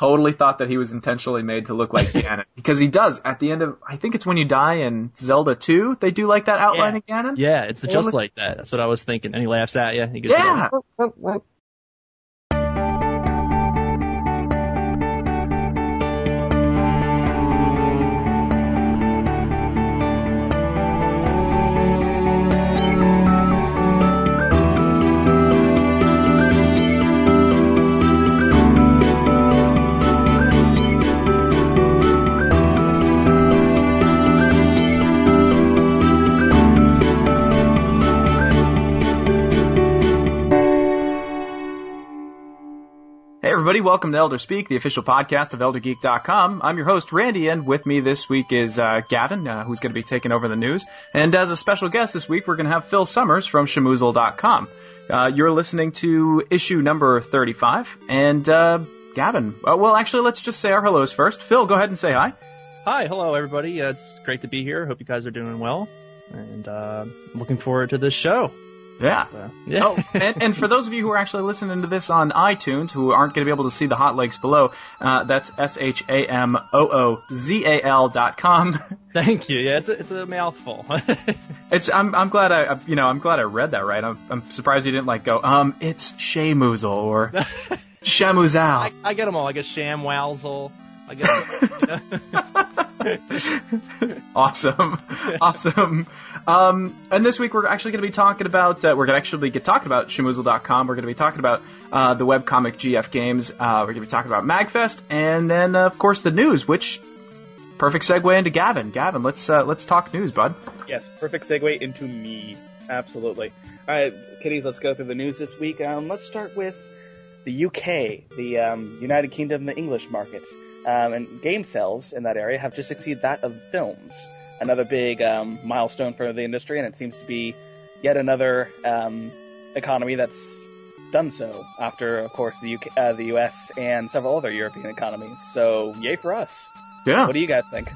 totally thought that he was intentionally made to look like Ganon because he does at the end of I think it's when you die in Zelda 2 they do like that outline of Ganon. Yeah, it's just like that. That's what I was thinking. And he laughs at you. He goes, Everybody, welcome to Elder Speak, the official podcast of ElderGeek.com. I'm your host Randy, and with me this week is uh, Gavin, uh, who's going to be taking over the news. And as a special guest this week, we're going to have Phil Summers from Shamoozle.com. Uh, you're listening to issue number 35, and uh, Gavin. Uh, well, actually, let's just say our hellos first. Phil, go ahead and say hi. Hi, hello everybody. It's great to be here. Hope you guys are doing well. And uh, looking forward to this show. Yeah. So, yeah. oh, and, and for those of you who are actually listening to this on iTunes, who aren't going to be able to see the hot links below, uh, that's s h a m o o z a l dot com. Thank you. Yeah, it's a, it's a mouthful. It's I'm I'm glad I I- you know I'm glad I read that right. I'm I'm surprised you didn't like go um it's Shamoozle or Shamoozal. I, I get them all. I get Sham Wowzel. I get awesome, awesome. Um, and this week we're actually going to be talking about uh, we're going to actually get talking about Shamoozle.com. We're going to be talking about uh, the webcomic GF games. Uh, we're going to be talking about Magfest, and then uh, of course the news, which perfect segue into Gavin. Gavin, let's uh, let's talk news, bud. Yes, perfect segue into me. Absolutely. All right, kiddies, let's go through the news this week. Um, let's start with the UK, the um, United Kingdom, the English market. Um, and game sales in that area have just exceeded that of films. Another big um, milestone for the industry, and it seems to be yet another um, economy that's done so after, of course, the UK, uh, the US, and several other European economies. So, yay for us. Yeah. What do you guys think?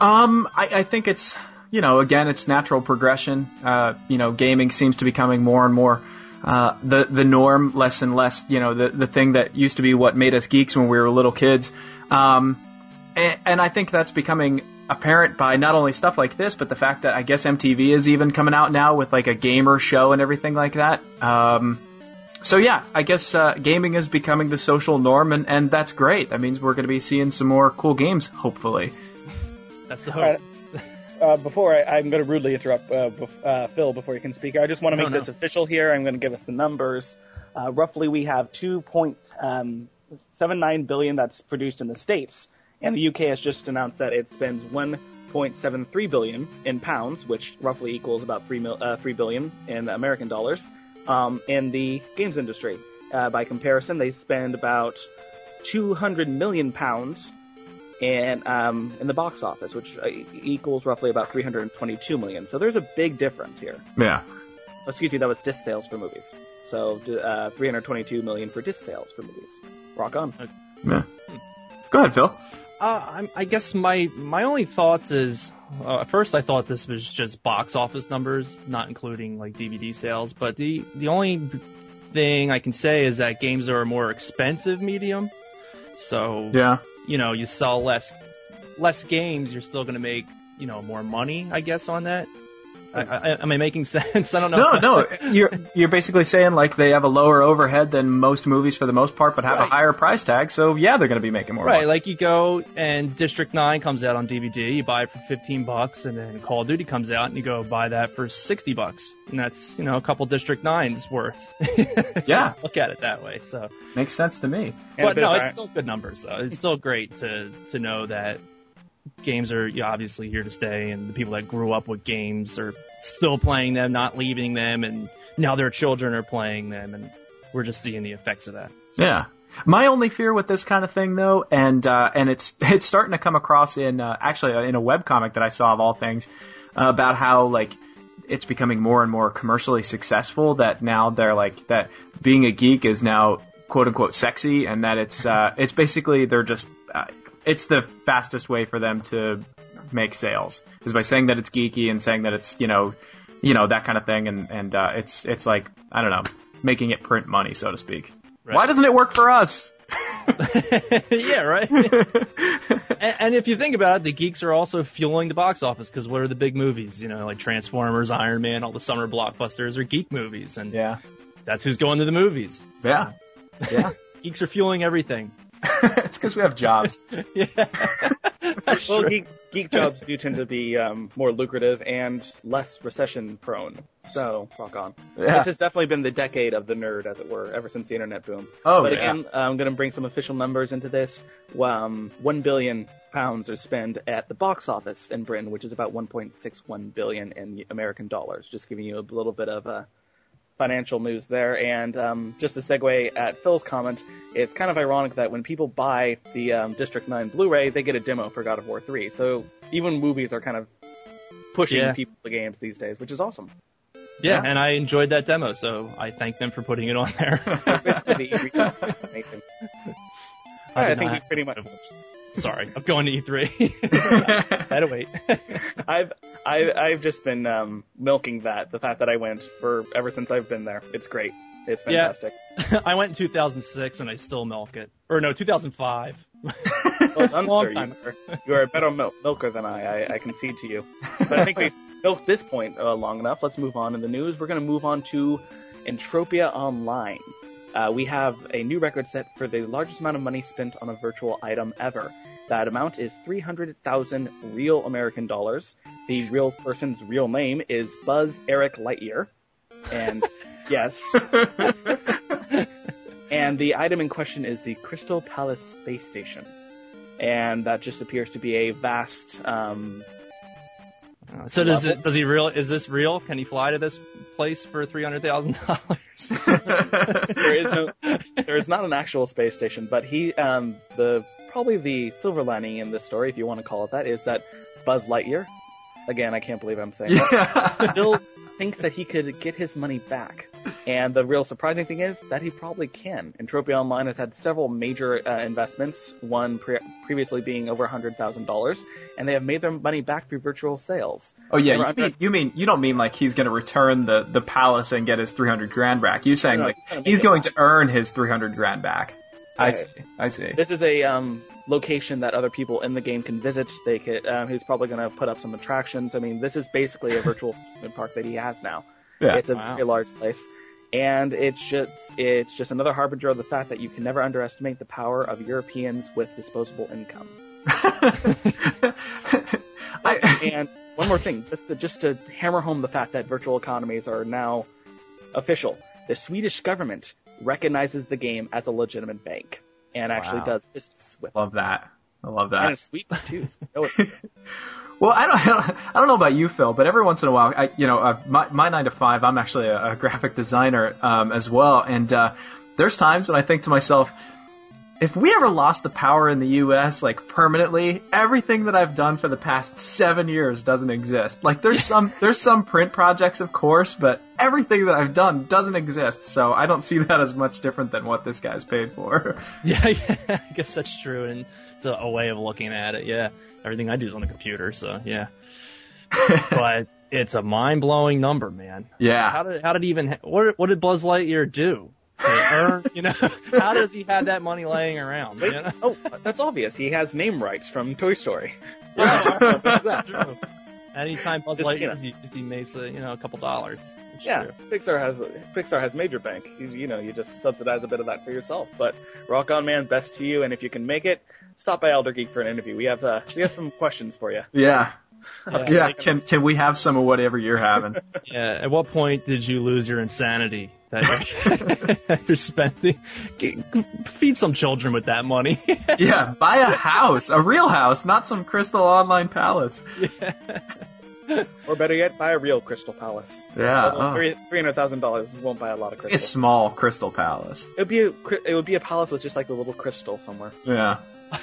Um, I, I think it's you know again it's natural progression. Uh, you know, gaming seems to be becoming more and more uh, the the norm, less and less. You know, the the thing that used to be what made us geeks when we were little kids. Um, and, and I think that's becoming apparent by not only stuff like this, but the fact that I guess MTV is even coming out now with like a gamer show and everything like that. Um, so yeah, I guess uh, gaming is becoming the social norm, and, and that's great. That means we're going to be seeing some more cool games, hopefully. That's the hope. Uh, before I, I'm going to rudely interrupt uh, bef- uh, Phil before you can speak, I just want to make no. this official here. I'm going to give us the numbers. Uh, roughly, we have 2.79 billion that's produced in the states, and the UK has just announced that it spends 1.73 billion in pounds, which roughly equals about three mil- uh, three billion in American dollars, um, in the games industry. Uh, by comparison, they spend about 200 million pounds and um, in the box office, which uh, equals roughly about 322 million. So there's a big difference here. Yeah. Oh, excuse me, that was disc sales for movies. So uh, 322 million for disc sales for movies. Rock on. Yeah. Go ahead, Phil. Uh, I'm, I guess my my only thoughts is uh, at first I thought this was just box office numbers, not including like DVD sales. But the the only thing I can say is that games are a more expensive medium. So Yeah. You know you sell less less games, you're still going to make you know more money, I guess, on that. I, I, am I making sense? I don't know. No, no. You're you're basically saying like they have a lower overhead than most movies for the most part, but have a higher price tag. So yeah, they're going to be making more Right, money. like you go and District 9 comes out on DVD, you buy it for 15 bucks, and then Call of Duty comes out and you go buy that for 60 bucks. And that's, you know, a couple District 9s worth. Yeah. Look at it that way, so. Makes sense to me. And but no, it's still good numbers, though. It's still great to, to know that games are you know, obviously here to stay, and the people that grew up with games are still playing them, not leaving them, and now their children are playing them, and we're just seeing the effects of that. Yeah. My only fear with this kind of thing, though, and uh, and it's it's starting to come across in uh, actually uh, in a webcomic that I saw of all things uh, about how like it's becoming more and more commercially successful. That now they're like that being a geek is now quote unquote sexy, and that it's uh, it's basically they're just uh, it's the fastest way for them to make sales is by saying that it's geeky and saying that it's you know you know that kind of thing, and and uh, it's it's like I don't know making it print money so to speak. Right. Why doesn't it work for us? yeah, right. and, and if you think about it, the geeks are also fueling the box office because what are the big movies? You know, like Transformers, Iron Man, all the summer blockbusters are geek movies, and yeah. that's who's going to the movies. So, Yeah. Yeah. geeks are fueling everything. it's because we have jobs. Yeah, Well, geek, geek jobs do tend to be um, more lucrative and less recession prone. So, rock on. Yeah. This has definitely been the decade of the nerd, as it were, ever since the internet boom. Oh, but yeah. again, I'm going to bring some official numbers into this. Um, one billion pounds are spent at the box office in Britain, which is about 1.61 billion in American dollars. Just giving you a little bit of uh, financial news there. And um, just to segue at Phil's comment, it's kind of ironic that when people buy the um, District 9 Blu-ray, they get a demo for God of War 3. So even movies are kind of pushing Yeah. people to games these days, which is awesome. yeah, Yeah. and I enjoyed that demo, so I thank them for putting it on there. It's basically the E3 information. I I, think we pretty much Sorry, I'm going to E3. Had to wait. I've I, I've just been um, milking that the fact that I went for ever since I've been there. It's great. It's Yeah. fantastic. I went in 2006 and I still milk it. Or no, 2005. Well done, Long time. You are, you are a better mil- milker than I. I. I concede to you. But I think we've milked this point uh, long enough. Let's move on in the news. We're going to move on to Entropia Online. Uh, we have a new record set for the largest amount of money spent on a virtual item ever. That amount is 300,000 real American dollars. The real person's real name is Buzz Eric Lightyear. And yes. and the item in question is the Crystal Palace Space Station. And that just appears to be a vast, um, So does it? Does he real? Is this real? Can he fly to this place for three hundred thousand dollars? there is no, there is not an actual space station, but he, um, the, probably the silver lining in this story, if you want to call it that, is that Buzz Lightyear, again, I can't believe I'm saying that, yeah. still thinks that he could get his money back. And the real surprising thing is that he probably can. Entropia Online has had several major uh, investments, one pre- previously being over $100,000, and they have made their money back through virtual sales. Oh yeah, Never- you mean, you mean you don't mean like he's going to return the the palace and get his 300 grand back. You're saying No, no, like he's gonna he's going back. to earn his 300 grand back. I see. I see. This is a um, location that other people in the game can visit. They could, um, he's probably going to put up some attractions. I mean, this is basically a virtual amusement park that he has now. Yeah. It's a Wow. very large place. And it's just it's just another harbinger of the fact that you can never underestimate the power of Europeans with disposable income. I, And one more thing, just to just to hammer home the fact that virtual economies are now official. The Swedish government recognizes the game as a legitimate bank and actually Wow. does business with it. love that. I love And that. it's Sweden too. So. Well, I don't, I don't, know about you, Phil, but every once in a while, I, you know, uh, my, my nine to five, I'm actually a, a graphic designer um, as well, and uh, there's times when I think to myself, if we ever lost the power in the U.S. like permanently, everything that I've done for the past seven years doesn't exist. Like there's some there's some print projects, of course, but everything that I've done doesn't exist. So I don't see that as much different than what this guy's paid for. yeah, yeah, I guess that's true, and it's a, a way of looking at it. Yeah, everything I do is on the computer, so yeah. but it's a mind blowing number, man. yeah. How did how did he even ha- what what did Buzz Lightyear do? Earn, er, you know, how does he have that money laying around? You know? oh, that's obvious. He has name rights from Toy Story. Yeah, That's that. true. Anytime Buzz Just, you Lightyear is used, he makes a, you know a couple dollars. Yeah, true. Pixar has Pixar has Major Bank. You, you know, you just subsidize a bit of that for yourself. But rock on, man. Best to you. And if you can make it, stop by Elder Geek for an interview. We have uh, we have some questions for you. Yeah. Yeah. Yeah. Can can we have some of whatever you're having? Yeah. At what point did you lose your insanity that you're, spending? G- Feed some children with that money. yeah, buy a house, a real house, not some crystal online palace. Yeah. Or better yet, buy a real Crystal Palace. Yeah, oh. three three hundred thousand dollars won't buy a lot of crystal. a crystal. small crystal palace. It would be a, it would be a palace with just like a little crystal somewhere. Yeah.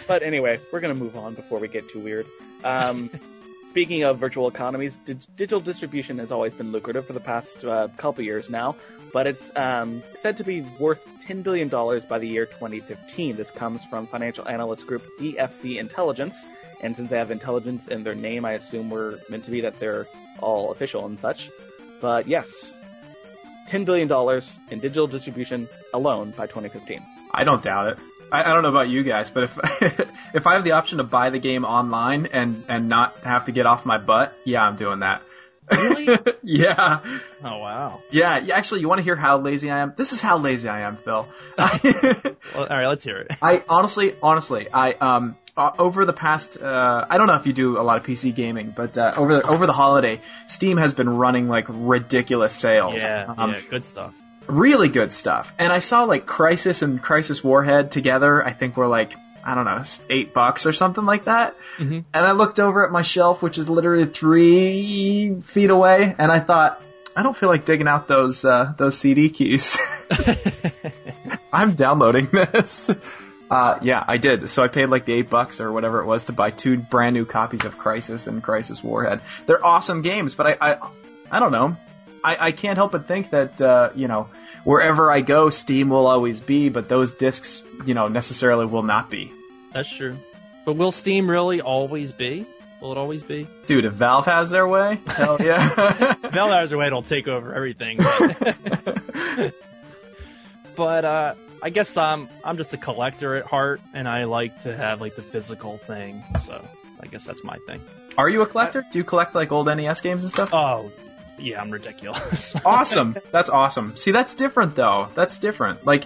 But anyway, we're gonna move on before we get too weird. Um, speaking of virtual economies, di- digital distribution has always been lucrative for the past uh, couple years now, but it's um, said to be worth $10 billion by the year 2015. This comes from financial analyst group DFC Intelligence, and since they have intelligence in their name, I assume we're meant to be that they're all official and such. But yes, $10 billion in digital distribution alone by 2015. I don't doubt it. I, I don't know about you guys, but if if I have the option to buy the game online and and not have to get off my butt, yeah, I'm doing that. Really? yeah, oh wow. yeah. Actually, you want to hear how lazy I am? This is how lazy I am, Phil. Well, all right, let's hear it. I honestly, honestly, I um uh, over the past, uh, I don't know if you do a lot of PC gaming, but uh, over the, over the holiday, Steam has been running like ridiculous sales. Yeah, Um, yeah, good stuff. Really good stuff. And I saw like Crysis and Crysis Warhead together. I think were like I don't know eight bucks or something like that. Mhm. And I looked over at my shelf, which is literally three feet away, and I thought. I don't feel like digging out those uh, those CD keys. I'm downloading this. Uh, yeah, I did. So I paid like the eight bucks or whatever it was to buy two brand new copies of Crysis and Crysis Warhead. They're awesome games, but I, I, I don't know. I, I can't help but think that uh, you know wherever I go, Steam will always be, but those discs, you know, necessarily will not be. That's true. But will Steam really always be? Will it always be? Dude, if Valve has their way, hell yeah. Valve has their way, it'll take over everything. But, but uh, I guess I'm I'm just a collector at heart, and I like to have like the physical thing. So I guess that's my thing. Are you a collector? Do you collect like old NES games and stuff? Oh, yeah, I'm ridiculous. awesome. That's awesome. See, that's different though. That's different. Like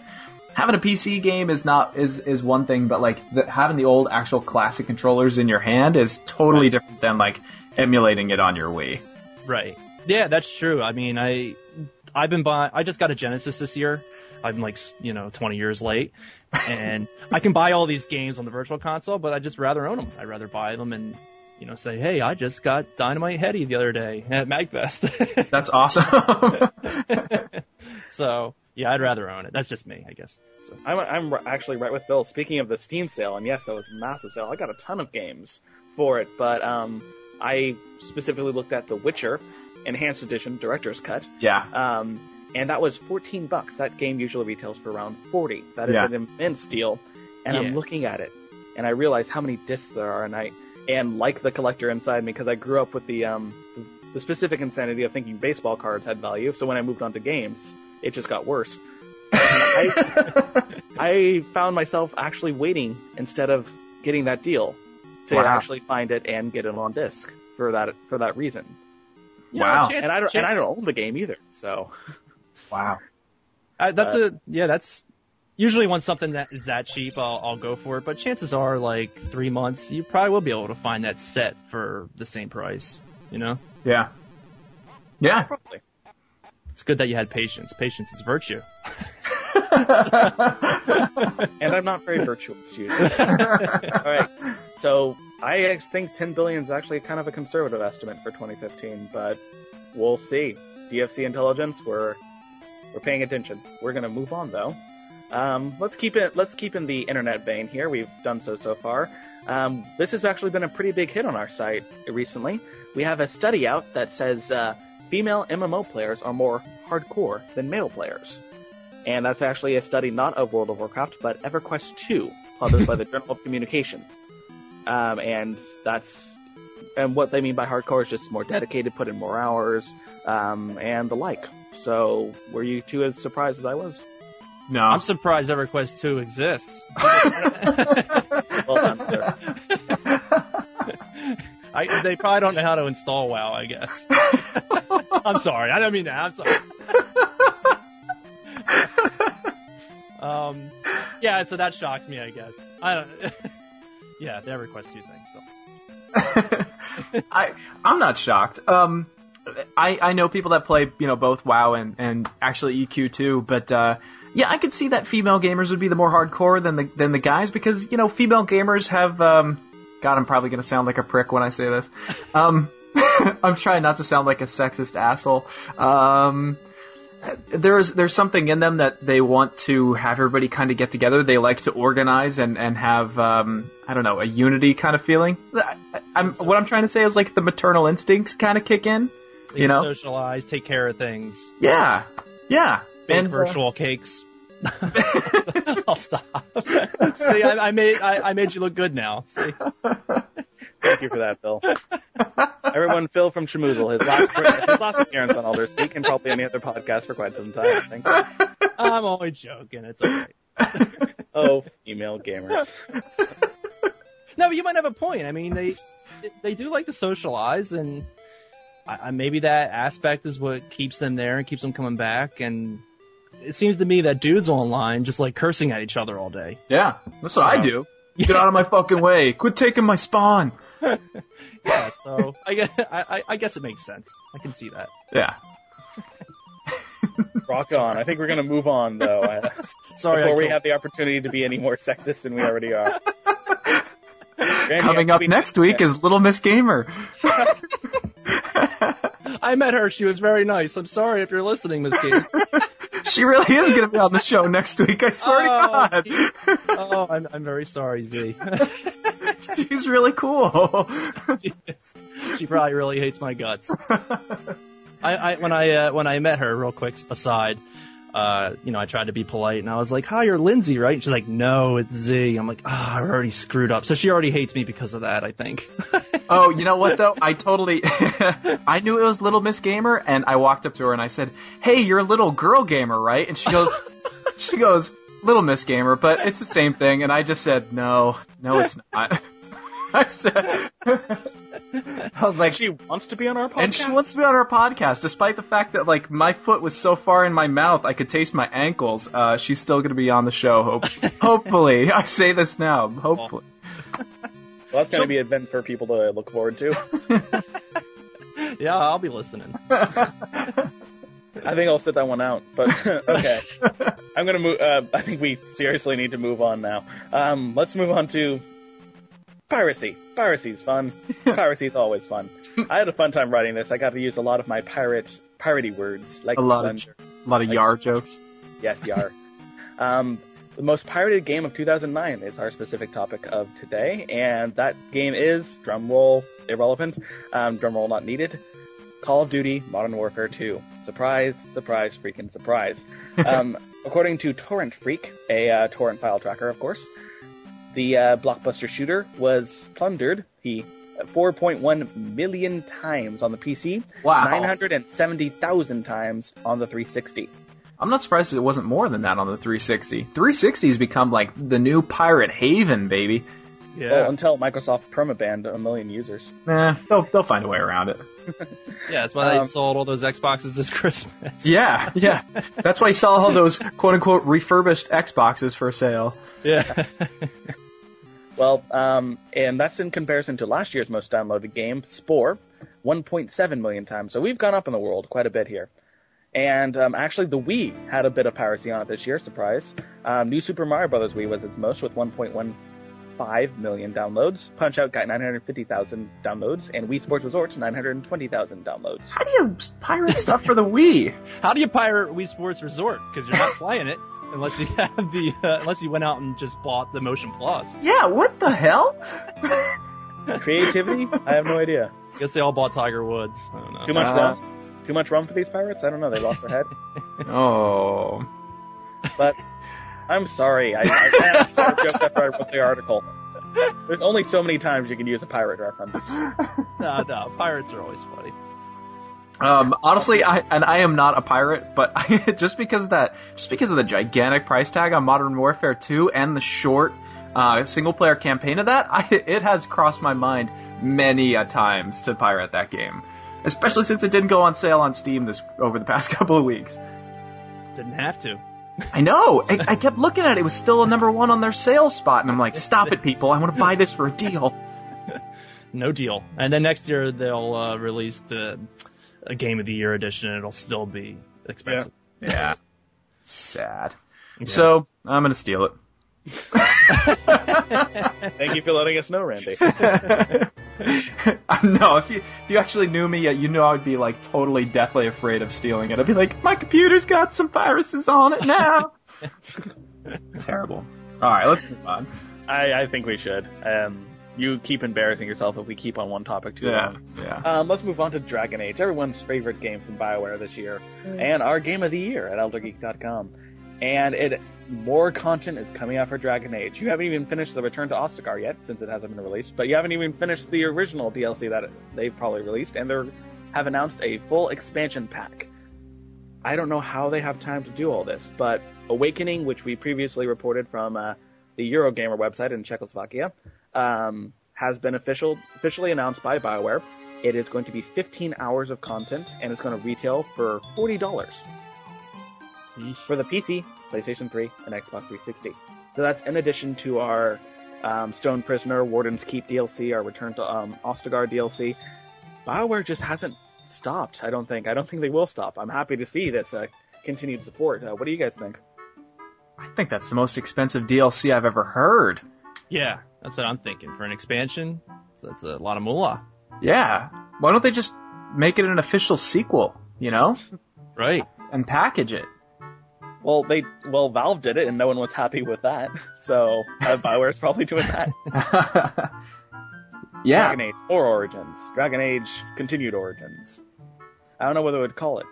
having a PC game is not is is one thing, but like the, having the old actual classic controllers in your hand is totally Right. different than like emulating it on your Wii. Right. Yeah, that's true. I mean, I I've been buying. I just got a Genesis this year. I'm like you know 20 years late, and I can buy all these games on the Virtual Console, but I just rather own them. I'd rather buy them and you know say, hey, I just got Dynamite Headdy the other day at Magfest. That's awesome. so yeah, I'd rather own it. That's just me, I guess. So I'm, I'm actually right with Bill. Speaking of the Steam sale, and yes, that was a massive sale. I got a ton of games for it, but um, I specifically looked at The Witcher Enhanced Edition Director's Cut, yeah. um, and that was 14 bucks. That game usually retails for around 40. That is Yeah. an immense deal. And Yeah. I'm looking at it, and I realize how many discs there are, and I and like the collector inside me because I grew up with the um, the specific insanity of thinking baseball cards had value. So when I moved on to games, it just got worse. I, I found myself actually waiting instead of getting that deal to Wow. actually find it and get it on disc for that for that reason. Wow. Yeah, And I don't chan- and I don't own the game either. So wow. Uh, that's a yeah. That's usually when something that is that cheap, I'll, I'll go for it. But chances are, like three months, you probably will be able to find that set for the same price. You know, Yeah. Yeah. probably. it's good that you had patience. Patience is virtue. And I'm not very virtuous usually. All right. So I think 10 billion is actually kind of a conservative estimate for 2015, but we'll see. DFC intelligence, we're we're paying attention. We're gonna move on though. Um, let's keep it. Let's keep in the internet vein here. We've done so so far. Um, this has actually been a pretty big hit on our site recently. We have a study out that says uh, female MMO players are more hardcore than male players. And that's actually a study not of World of Warcraft, but EverQuest 2, published by the Journal of Communication. Um, and that's, and what they mean by hardcore is just more dedicated, put in more hours, um, and the like. So, were you two as surprised as I was? No. I'm surprised EverQuest 2 exists. Well done, sir. I, they probably don't know how to install WoW, I guess. I'm sorry. I don't mean that. I'm sorry. um, yeah, so that shocks me, I guess. I don't. yeah, the EverQuest 2 thing still. I I'm not shocked. Um, I I know people that play you know both WoW and and actually EQ too, but uh, yeah, I could see that female gamers would be the more hardcore than the than the guys because you know female gamers have um. God, I'm probably gonna sound like a prick when I say this. Um, I'm trying not to sound like a sexist asshole. Um, there's there's something in them that they want to have everybody kind of get together. They like to organize and and have um, I don't know a unity kind of feeling. I, I'm what I'm trying to say is like the maternal instincts kind of kick in. They You know? socialize, take care of things, Yeah, yeah. bake And, uh, virtual cakes. I'll stop. See, I, I made I, I made you look good now. See, Thank you for that, Phil. Everyone, Phil from Schmoozle, his last, his last appearance on Elder Speak and probably any other podcast for quite some time. Thank you. I'm only joking. It's alright. Oh, female gamers. No, but you might have a point. I mean, they they do like to socialize, and I, I, maybe that aspect is what keeps them there and keeps them coming back. And it seems to me that dudes online just like cursing at each other all day. Yeah, that's what I do. Get out of my fucking way. Quit taking my spawn. yeah, so I guess I, I guess it makes sense. I can see that. Yeah. Rock on. I think we're gonna move on though. Sorry, before we have the opportunity to be any more sexist than we already are. Randy, Coming up next week is Little Miss Gamer. I met her. She was very nice. I'm sorry if you're listening, Miss Gamer. she really is going to be on the show next week. I swear oh, to God. Oh, I'm, I'm very sorry, Z. She's really cool. she, she probably really hates my guts. I, I when I uh, when I met her, real quick aside, uh, you know, I tried to be polite and I was like, "Hi, you're Lindsay, right?" And she's like, "No, it's Z." I'm like, "Ah, oh, I already screwed up." So she already hates me because of that, I think. oh, you know what though? I totally, I knew it was Little Miss Gamer, and I walked up to her and I said, "Hey, you're a little girl gamer, right?" And she goes, she goes, "Little Miss Gamer," but it's the same thing. And I just said, "No, no, it's not." I said. I was like, she wants to be on our podcast, and she wants to be on our podcast, despite the fact that like my foot was so far in my mouth I could taste my ankles. Uh, she's still going to be on the show. Hope, hopefully, I say this now. Hopefully. Well, that's going to be an event for people to look forward to. yeah, I'll be listening. I think I'll sit that one out. But okay, I'm gonna move. Uh, I think we seriously need to move on now. Um, let's move on to piracy. Piracy's fun. Piracy's always fun. I had a fun time writing this. I got to use a lot of my pirate piratey words, like a lot of a lot of like, yar jokes. Yes, yar. um, the most pirated game of 2009 is our specific topic of today, and that game is drumroll irrelevant, um, drumroll not needed. Call of Duty Modern Warfare 2. Surprise, surprise, freaking surprise. Um, according to Torrent Freak, a uh, torrent file tracker, of course, the uh, blockbuster shooter was plundered. He 4.1 million times on the PC. Wow. 970,000 times on the 360. I'm not surprised it wasn't more than that on the 360. 360 has become like the new pirate haven, baby. Yeah. Well, until Microsoft permabanned a million users. Nah, they'll they'll find a way around it. yeah, that's why um, they sold all those Xboxes this Christmas. Yeah, yeah. That's why you saw all those quote unquote refurbished Xboxes for sale. Yeah. Well, um, and that's in comparison to last year's most downloaded game, Spore, 1.7 million times. So we've gone up in the world quite a bit here. And um, actually, the Wii had a bit of piracy on it this year. Surprise! Um, New Super Mario Bros. Wii was its most with 1.15 million downloads. Punch Out got 950,000 downloads, and Wii Sports Resorts 920,000 downloads. How do you pirate stuff for the Wii? How do you pirate Wii Sports Resort? Because you're not playing it unless you have the uh, unless you went out and just bought the Motion Plus. Yeah, what the hell? Creativity? I have no idea. I guess they all bought Tiger Woods. I don't know. Too much uh, rum? Too much rum for these pirates? I don't know. They lost their head. oh. But I'm sorry. I, I can't jokes after I wrote the article. There's only so many times you can use a pirate reference. no, no, pirates are always funny. Um, honestly, I and I am not a pirate, but I, just because of that, just because of the gigantic price tag on Modern Warfare 2 and the short uh, single player campaign of that, I, it has crossed my mind many a times to pirate that game, especially since it didn't go on sale on Steam this over the past couple of weeks. Didn't have to. I know. I, I kept looking at it. It was still a number one on their sales spot, and I'm like, stop it, people! I want to buy this for a deal. no deal. And then next year they'll uh, release the a Game of the Year edition, and it'll still be expensive. Yeah. yeah. Sad. Yeah. So I'm gonna steal it. Thank you for letting us know, Randy. no, if you if you actually knew me, you know I would be like totally deathly afraid of stealing it. I'd be like, my computer's got some viruses on it now. Terrible. All right, let's move on. I, I think we should. Um, you keep embarrassing yourself if we keep on one topic too yeah, long. Yeah. Um, let's move on to Dragon Age, everyone's favorite game from BioWare this year, mm. and our game of the year at ElderGeek.com. And it more content is coming out for Dragon Age. You haven't even finished the Return to Ostagar yet, since it hasn't been released, but you haven't even finished the original DLC that they've probably released, and they have announced a full expansion pack. I don't know how they have time to do all this, but Awakening, which we previously reported from uh, the Eurogamer website in Czechoslovakia, um, has been official, officially announced by BioWare. It is going to be 15 hours of content, and it's going to retail for $40 for the PC, PlayStation 3, and Xbox 360. So that's in addition to our um, Stone Prisoner, Warden's Keep DLC, our Return to um, Ostagar DLC. BioWare just hasn't stopped. I don't think. I don't think they will stop. I'm happy to see this uh, continued support. Uh, what do you guys think? I think that's the most expensive DLC I've ever heard. Yeah, that's what I'm thinking. For an expansion, that's a lot of moolah. Yeah. Why don't they just make it an official sequel, you know? Right. And package it. Well, they well Valve did it, and no one was happy with that. So uh, Bioware's probably doing that. yeah. Dragon Age or Origins, Dragon Age Continued Origins. I don't know what they would call it.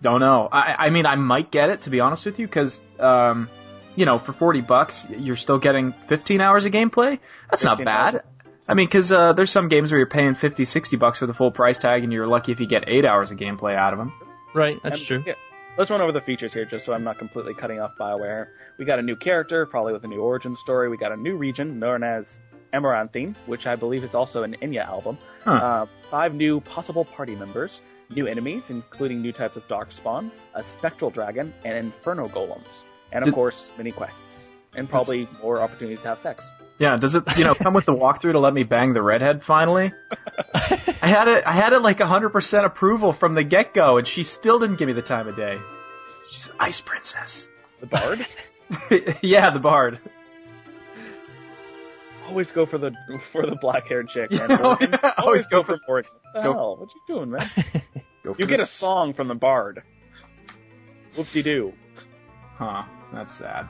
Don't know. I, I mean, I might get it to be honest with you, because um, you know, for forty bucks, you're still getting 15 hours of gameplay. That's not bad. hours. I mean, because uh, there's some games where you're paying 50, 60 bucks for the full price tag, and you're lucky if you get eight hours of gameplay out of them. Right, that's And, true. Yeah. Let's run over the features here, just so I'm not completely cutting off Bioware. We got a new character, probably with a new origin story. We got a new region known as Amaranthine, which I believe is also an Enya album. Huh. Uh, five new possible party members, new enemies, including new types of Darkspawn, a Spectral Dragon, and Inferno Golems, and of Did- course mini quests, and probably more opportunities to have sex. Yeah, does it you know come with the walkthrough to let me bang the redhead finally? I had it I had it like 100% approval from the get go, and she still didn't give me the time of day. She's an ice princess. The Bard. yeah, the bard. always go for the for the black haired chick, man. Yeah, Origins. yeah, always go for- Origins. What the go- hell? What you doing, man? Go You get a song from the Bard. Whoop de doo. Huh? That's sad.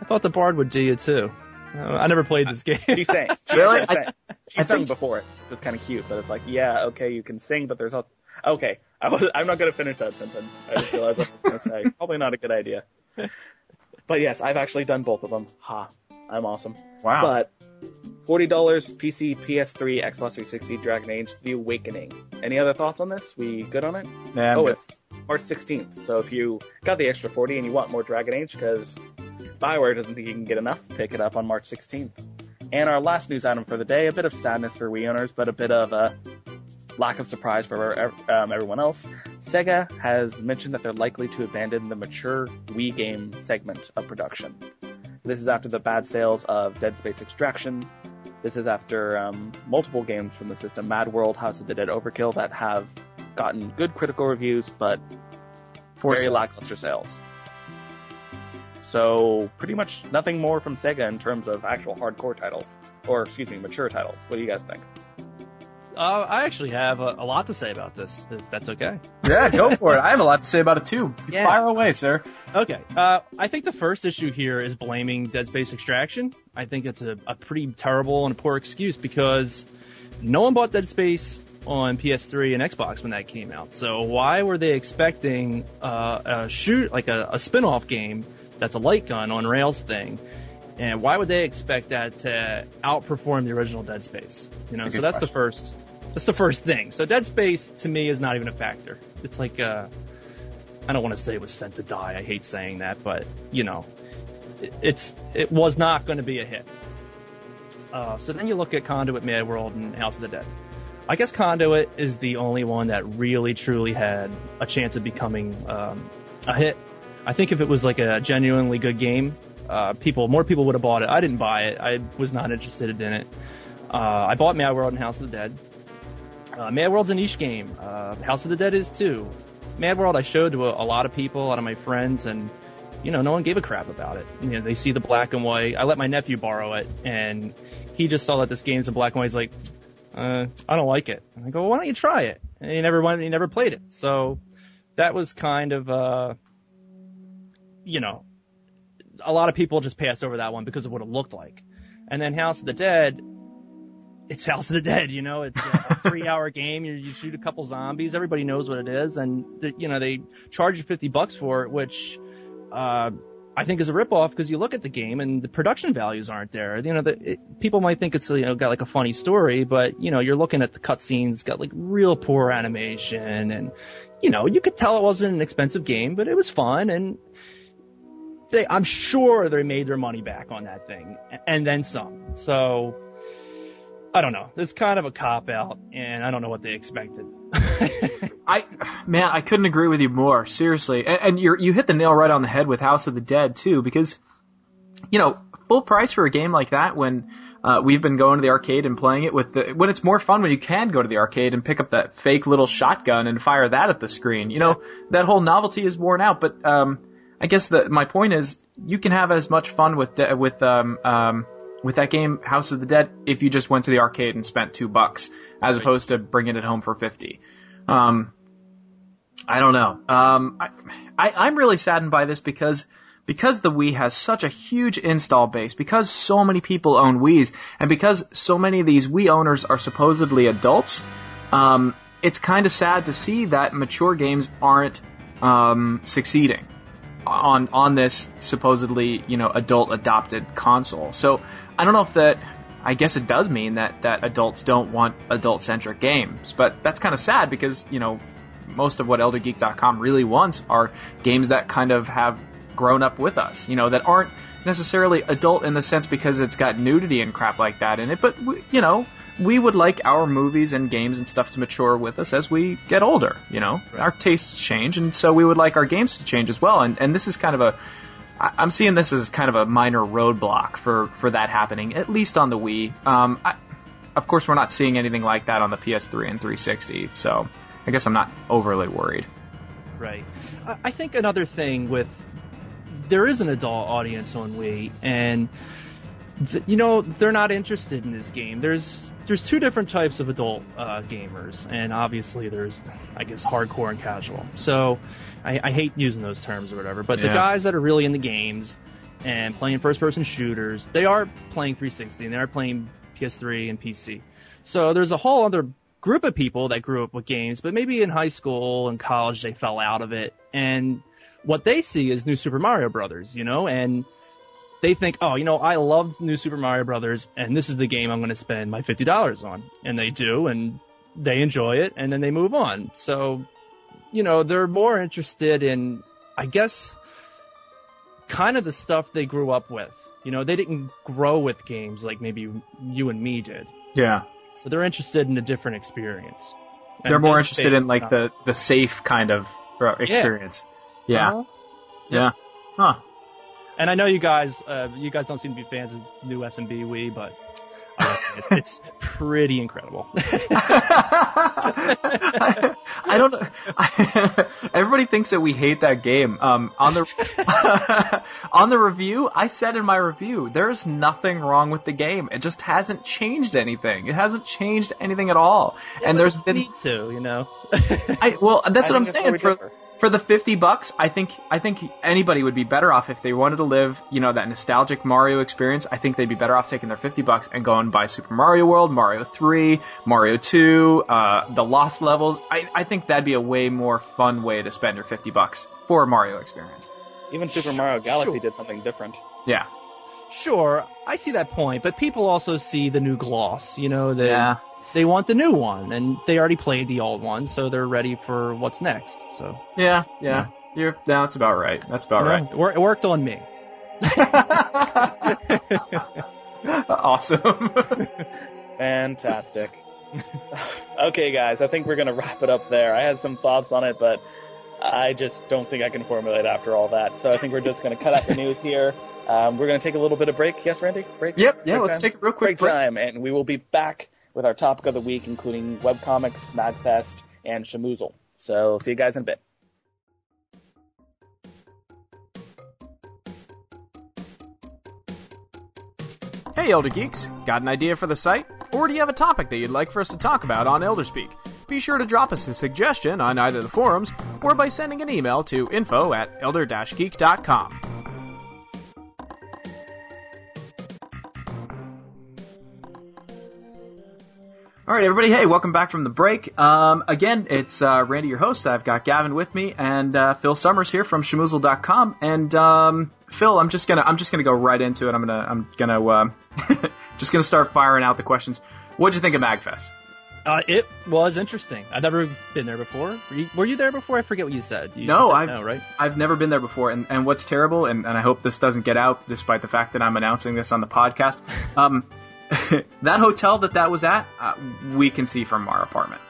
I thought the Bard would do you too. Uh, I never played this game. She sang. She Really? I- sang. She I sung think- before it. It was kind of cute, but it's like, yeah, okay, you can sing, but there's all. Okay, I was, I'm not gonna finish that sentence. I just realized what I was gonna say. Probably not a good idea. But yes, I've actually done both of them. Ha, I'm awesome. Wow. But forty dollars, PC, PS3, Xbox 360, Dragon Age: The Awakening. Any other thoughts on this? We good on it? Yeah, I'm oh, good. it's March 16th. So if you got the extra 40 and you want more Dragon Age, because Bioware doesn't think you can get enough, pick it up on March 16th. And our last news item for the day, a bit of sadness for Wii owners, but a bit of a lack of surprise for um, everyone else. Sega has mentioned that they're likely to abandon the mature Wii game segment of production. This is after the bad sales of Dead Space Extraction. This is after um, multiple games from the system, Mad World, House of the Dead Overkill, that have gotten good critical reviews, but Force very it. lackluster sales. So pretty much nothing more from Sega in terms of actual hardcore titles, or excuse me, mature titles. What do you guys think? Uh, I actually have a, a lot to say about this. If that's okay. Yeah, go for it. I have a lot to say about it too. Yeah. Fire away, sir. Okay. Uh, I think the first issue here is blaming Dead Space Extraction. I think it's a, a pretty terrible and poor excuse because no one bought Dead Space on PS3 and Xbox when that came out. So why were they expecting uh, a shoot like a, a spin-off game that's a light gun on rails thing? And why would they expect that to outperform the original Dead Space? You know, That's so that's the first. That's the first thing. So Dead Space to me is not even a factor. It's like uh, I don't want to say it was sent to die. I hate saying that, but you know, it, it's it was not going to be a hit. Uh, so then you look at Conduit, Mad World, and House of the Dead. I guess Conduit is the only one that really truly had a chance of becoming um, a hit. I think if it was like a genuinely good game, uh, people more people would have bought it. I didn't buy it. I was not interested in it. Uh, I bought Mad World and House of the Dead. Uh, Mad World's a niche game. Uh, House of the Dead is too. Mad World I showed to a, a lot of people, a lot of my friends, and you know, no one gave a crap about it. You know, they see the black and white. I let my nephew borrow it, and he just saw that this game's in black and white. He's like, uh, I don't like it. And I go, well, why don't you try it? And he never went, he never played it. So that was kind of, uh, you know, a lot of people just passed over that one because of what it looked like. And then House of the Dead, it's House of the Dead, you know, it's a three hour game. You, you shoot a couple zombies. Everybody knows what it is. And, the, you know, they charge you 50 bucks for it, which, uh, I think is a ripoff because you look at the game and the production values aren't there. You know, the, it, people might think it's you know got like a funny story, but you know you're looking at the cutscenes, got like real poor animation, and you know, you could tell it wasn't an expensive game, but it was fun and they, I'm sure they made their money back on that thing and then some. So I don't know. It's kind of a cop out and I don't know what they expected. I, man, I couldn't agree with you more. Seriously. And, and you you hit the nail right on the head with House of the Dead too, because, you know, full price for a game like that when, uh, we've been going to the arcade and playing it with the, when it's more fun when you can go to the arcade and pick up that fake little shotgun and fire that at the screen. You know, that whole novelty is worn out, but, um, I guess the, my point is you can have as much fun with, de- with, um, um, with that game, House of the Dead, if you just went to the arcade and spent two bucks, as Right. opposed to bringing it home for 50. Um, I don't know. Um, I, I, I'm really saddened by this because because the Wii has such a huge install base, because so many people own Wii's, and because so many of these Wii owners are supposedly adults, um, it's kind of sad to see that mature games aren't um, succeeding on on this supposedly you know adult adopted console. So I don't know if that. I guess it does mean that that adults don't want adult centric games, but that's kind of sad because you know most of what ElderGeek.com really wants are games that kind of have grown up with us, you know, that aren't necessarily adult in the sense because it's got nudity and crap like that in it, but we, you know, we would like our movies and games and stuff to mature with us as we get older, you know. Right. Our tastes change and so we would like our games to change as well. And and this is kind of a I'm seeing this as kind of a minor roadblock for for that happening, at least on the Wii. Um, I, of course, we're not seeing anything like that on the PS3 and 360, so I guess I'm not overly worried. Right. I think another thing with there is an adult audience on Wii, and th- you know they're not interested in this game. There's there's two different types of adult uh, gamers, and obviously there's I guess hardcore and casual. So I, I hate using those terms or whatever, but the guys that are really in the games and playing first person shooters, they are playing 360 and they are playing PS3 and PC. So there's a whole other group of people that grew up with games, but maybe in high school and college they fell out of it. And what they see is New Super Mario Brothers, you know, and they think, oh, you know, I love New Super Mario Brothers, and this is the game I'm going to spend my fifty dollars on, and they do, and they enjoy it, and then they move on. So, you know, they're more interested in, I guess, kind of the stuff they grew up with. You know, they didn't grow with games like maybe you and me did. Yeah, So they're interested in a different experience. And they're more interested in like not- the the safe kind of uh, experience. Yeah, Uh-huh. yeah, huh? And I know you guys, uh, you guys don't seem to be fans of new SMB Wii, but uh, it, it's pretty incredible. I, I don't know. everybody thinks that we hate that game. Um, on the on the review, I said in my review, there's nothing wrong with the game. It just hasn't changed anything. It hasn't changed anything at all. and there's been need to, you know. I, well, that's I what I'm think that's where saying. For differ. For the fifty bucks, I think I think anybody would be better off if they wanted to live, you know, that nostalgic Mario experience. I think they'd be better off taking their fifty bucks and going buy Super Mario World, Mario Three, Mario Two, uh, the Lost Levels. I I think that'd be a way more fun way to spend your fifty bucks for a Mario experience. Even Super Sure, Mario Galaxy sure. did something different. Yeah, Sure, I see that point, but people also see the new gloss. You know, they yeah, they want the new one, and they already played the old one, so they're ready for what's next. So yeah, yeah. You're, no, that's about right. That's about you know, right. it wor- it worked on me. awesome. Fantastic. okay, guys, I think we're gonna wrap it up there. I had some thoughts on it, but I just don't think I can formulate after all that. So I think we're just gonna cut out the news here. Um, we're gonna take a little bit of break. Yes, Randy? Break? yep. Yeah. Break Let's time? take a real quick break break. time, and we will be back with our topic of the week, including webcomics, Magfest, and Shamoozle. So see you guys in a bit. Hey, Elder Geeks! Got an idea for the site? Or do you have a topic that you'd like for us to talk about on Elderspeak? Be sure to drop us a suggestion on either the forums or by sending an email to info at elder-geek.com. All right, everybody. Hey, welcome back from the break. Um, again, it's uh, Randy, your host. I've got Gavin with me, and uh, Phil Summers here from Shamoozle.com. And um, Phil, I'm just gonna I'm just gonna go right into it. I'm gonna I'm gonna uh, just gonna start firing out the questions. What'd you think of Magfest? Uh, it was interesting. I've never been there before. Were you, were you there before? I forget what you said. You No, said I've- no, right? I've never been there before, and, and what's terrible, and, and I hope this doesn't get out, despite the fact that I'm announcing this on the podcast. Um, that hotel that that was at, uh, we can see from our apartment.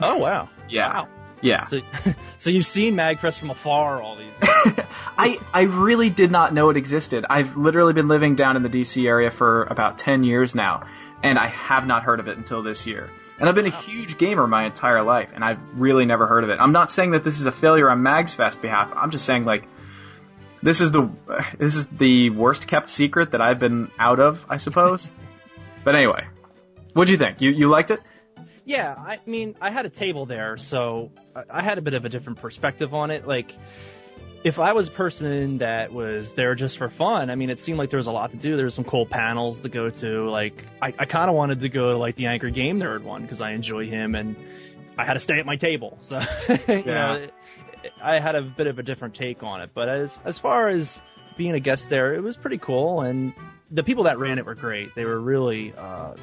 Oh wow. Yeah, Wow. yeah. So, so you've seen Magfest from afar all these. I I really did not know it existed. I've literally been living down in the DC area for about 10 years now, and I have not heard of it until this year. And I've been a huge gamer my entire life, and I've really never heard of it. I'm not saying that this is a failure on Mags Fest behalf. I'm just saying like this is the this is the worst kept secret that I've been out of, I suppose. But anyway, what'd you think? You you liked it? Yeah, I mean, I had a table there, so I- had a bit of a different perspective on it. Like, if I was a person that was there just for fun, I mean, it seemed like there was a lot to do. There was some cool panels to go to. Like, I, I kind of wanted to go to like the Angry Game Nerd one because I enjoy him, and I had to stay at my table, so you Yeah. know, it- I had a bit of a different take on it. But as as far as being a guest there, it was pretty cool, and the people that ran it were great. They were really uh,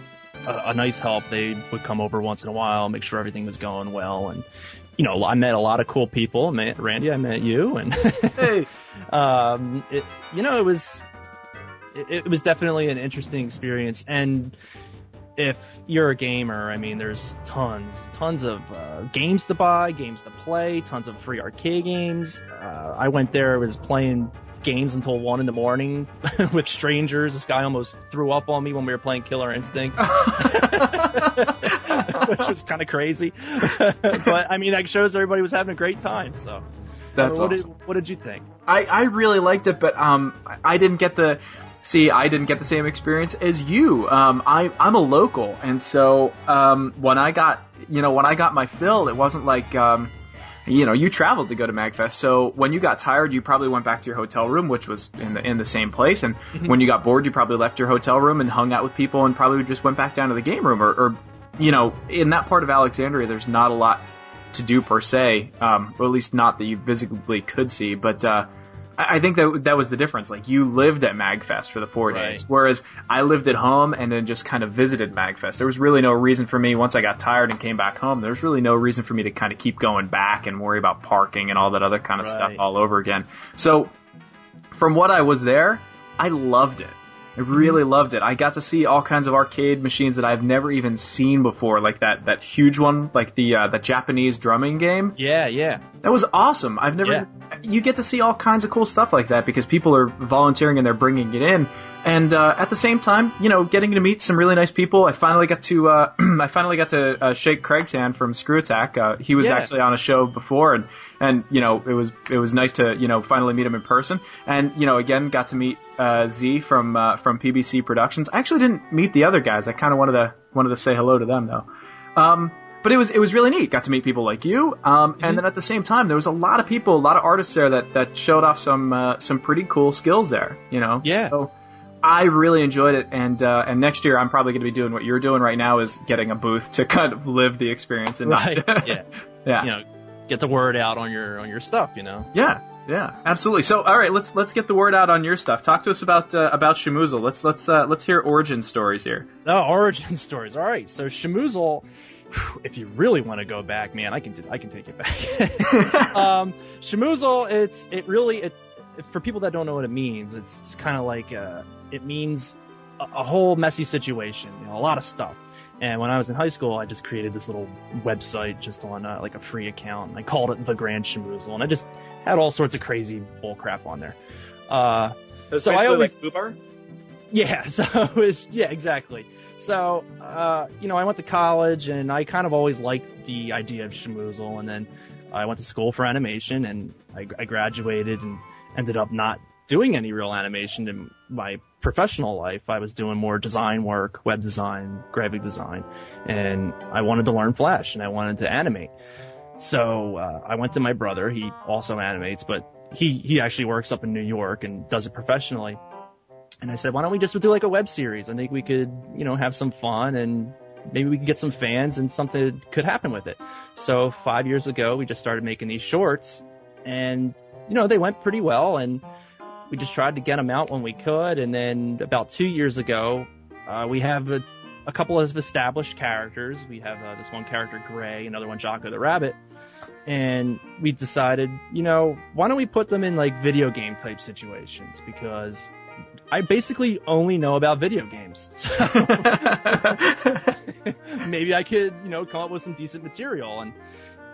a, a nice help. They would come over once in a while, make sure everything was going well, and you know, I met a lot of cool people. Randy, I met you, and Hey, um, it, you know, it was it, it was definitely an interesting experience. And if you're a gamer, I mean, there's tons, tons of uh, games to buy, games to play, tons of free arcade games. Uh, I went there, was playing games until one in the morning with strangers. This guy almost threw up on me when we were playing Killer Instinct, which was kind of crazy. but I mean, that shows everybody was having a great time. So, that's what awesome. did what did you think? I, I really liked it, but um, I- I didn't get the see. I didn't get the same experience as you. Um, I I'm a local, and so um, when I got you know when I got my fill, it wasn't like um, you know you traveled to go to Magfest. So when you got tired, you probably went back to your hotel room, which was in the in the same place. And when you got bored, you probably left your hotel room and hung out with people, and probably just went back down to the game room, or, or you know in that part of Alexandria, there's not a lot to do per se, um, or at least not that you visibly could see. But uh, I think that that was the difference. Like you lived at Magfest for the four Right. days, whereas I lived at home and then just kind of visited Magfest. There was really no reason for me once I got tired and came back home. There was really no reason for me to kind of keep going back and worry about parking and all that other kind of stuff all over again. So from what I was there, I loved it. I really loved it. I got to see all kinds of arcade machines that I've never even seen before, like that that huge one, like the uh, the Japanese drumming game. Yeah, yeah. That was awesome. I've never. Yeah. You get to see all kinds of cool stuff like that because people are volunteering and they're bringing it in. And uh, at the same time, you know, getting to meet some really nice people. I finally got to. Uh, I finally got to uh, shake Craig's hand from ScrewAttack. Uh, he was Yeah. actually on a show before, and and you know, it was it was nice to you know finally meet him in person. And you know, again, got to meet uh, Z from uh, from PBC Productions. I actually didn't meet the other guys. I kind of wanted to wanted to say hello to them though. Um, but it was it was really neat. Got to meet people like you, um, Mm-hmm. and then at the same time, there was a lot of people, a lot of artists there that that showed off some uh, some pretty cool skills there. You know, Yeah. So I really enjoyed it, and uh, and next year I'm probably going to be doing what you're doing right now is getting a booth to kind of live the experience and Right. not yeah. yeah You know, get the word out on your on your stuff. You know. yeah. Yeah, absolutely. So, all right, let's let's get the word out on your stuff. Talk to us about uh, about Shamoozle. Let's let's uh, let's hear origin stories here. Oh, origin stories. All right. So Shamoozle, if you really want to go back, man, I can I can take it back. um, Shamoozle, it's it really it for people that don't know what it means. It's, it's kind of like uh, it means a, a whole messy situation, you know, a lot of stuff. And when I was in high school, I just created this little website just on uh, like a free account, and I called it the Grand Shamoozle, and I just had all sorts of crazy bull crap on there. Uh, So I always- like Fubar? yeah, so it's yeah, exactly. So uh, you know, I went to college and I kind of always liked the idea of schmoozle, and then I went to school for animation and I, I graduated and ended up not doing any real animation in my professional life. I was doing more design work, web design, graphic design, and I wanted to learn Flash and I wanted to animate. So uh, I went to my brother. He also animates, but he he actually works up in New York and does it professionally. And I said, why don't we just do like a web series? I think we could, you know, have some fun and maybe we could get some fans and something could happen with it. So five years ago, we just started making these shorts and, you know, they went pretty well and we just tried to get them out when we could. And then about two years ago, uh, we have a a couple of established characters. We have uh, this one character, Gray, another one, Jocko the Rabbit. And we decided, you know, why don't we put them in like video game type situations? Because I basically only know about video games. So maybe I could, you know, come up with some decent material and,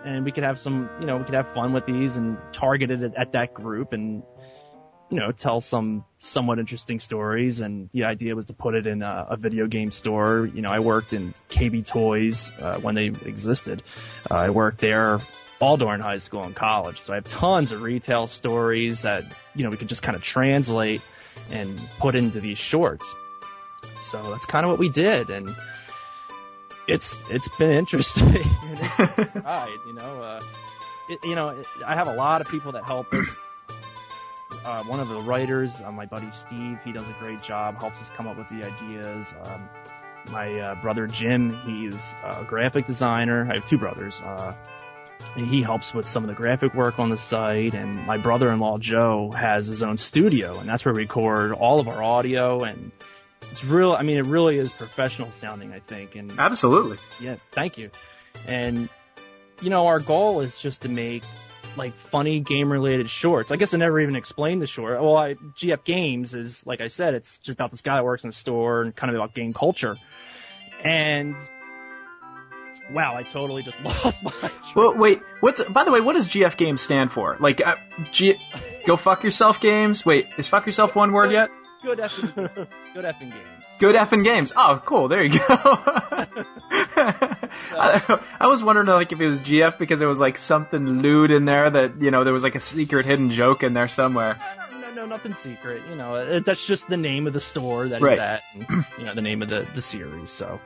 and we could have some, you know, we could have fun with these and target it at, at that group and, you know, tell some somewhat interesting stories. And the idea was to put it in a, a video game store. You know, I worked in KB Toys, uh, when they existed. Uh, I worked there all during high school and college. So I have tons of retail stories that, you know, we could just kind of translate and put into these shorts. So that's kind of what we did. And it's, it's been interesting. right. You know, uh, it, you know, it, I have a lot of people that help us. Uh, one of the writers, uh, my buddy Steve, he does a great job, helps us come up with the ideas. Um, my uh, brother Jim, he's a graphic designer. I have two brothers. Uh, and he helps with some of the graphic work on the site. And my brother-in-law Joe has his own studio, and that's where we record all of our audio. And it's real. I mean, it really is professional sounding. I think. And Absolutely. yeah, thank you. And you know, our goal is just to make like funny game related shorts. I guess I never even explained the short. Well, I, GF Games is like I said, it's just about this guy that works in a store and kind of about game culture. And wow, I totally just lost my. Well, wait. What's by the way? What does GF Games stand for? Like, uh, G, go fuck yourself games. Wait, is fuck yourself one word yet? Good effing, good effing games. Good effing games. Oh, cool. There you go. I, I was wondering like if it was GF because there was like something lewd in there that you know there was like a secret hidden joke in there somewhere. No, no, no, nothing secret. You know, it, that's just the name of the store that Right. it's at, and, you know, the name of the the series. So,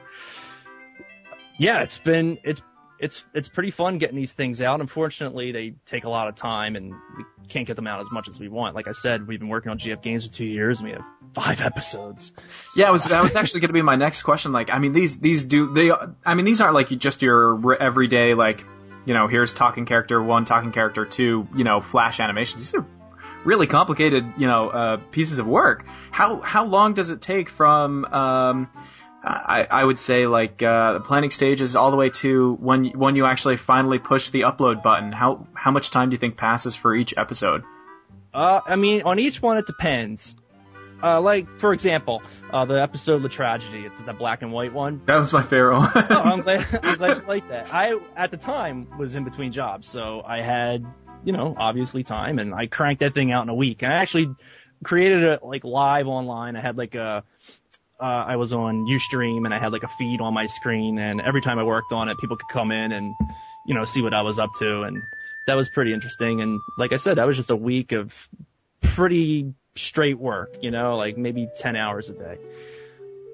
yeah, it's been it's it's it's pretty fun getting these things out. Unfortunately, they take a lot of time, and we can't get them out as much as we want. Like I said, we've been working on GF games for two years, and we have five episodes. Yeah, was that was actually going to be my next question. Like, I mean, these these do they? I mean, these aren't like just your everyday like, you know, here's talking character one, talking character two, you know, flash animations. These are really complicated, you know, uh, pieces of work. How how long does it take from um, I, I would say like uh, the planning stages all the way to when you- when you actually finally push the upload button? How how much time do you think passes for each episode? Uh, I mean, on each one it depends. Uh, like for example, uh, the episode of "The Tragedy," it's the black and white one. That was my favorite one. oh, I'm glad, I'm glad you like that. I, at the time, was in between jobs, so I had, you know, obviously time, and I cranked that thing out in a week. And I actually created it like live online. I had like a, uh, I was on Ustream, and I had like a feed on my screen, and every time I worked on it, people could come in and, you know, see what I was up to, and that was pretty interesting. And like I said, that was just a week of pretty straight work, you know, like maybe 10 hours a day.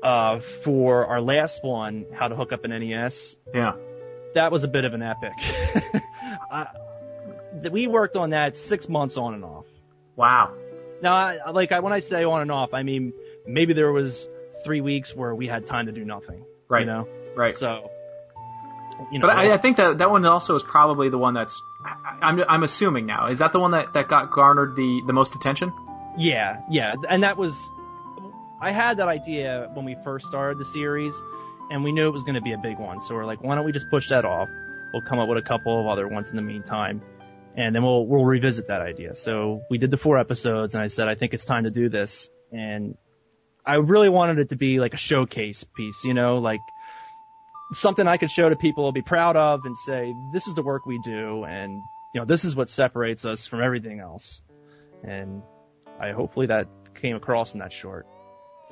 Uh, for our last one, how to hook up an NES, yeah. that was a bit of an epic. th- we worked on that six months on and off. Wow. Now, I, like I, when I say on and off, I mean maybe there was three weeks where we had time to do nothing. Right. You know. Right. So. You know. But I, I think that that one also is probably the one that's. I'm I'm assuming now. Is that the one that, that got garnered the, the most attention? Yeah, yeah, and that was. I had that idea when we first started the series, and we knew it was going to be a big one. So we're like, why don't we just push that off? We'll come up with a couple of other ones in the meantime, and then we'll we'll revisit that idea. So we did the four episodes, and I said, I think it's time to do this, and I really wanted it to be like a showcase piece, you know, like something I could show to people, will be proud of, and say, this is the work we do, and you know, this is what separates us from everything else, and I hopefully that came across in that short.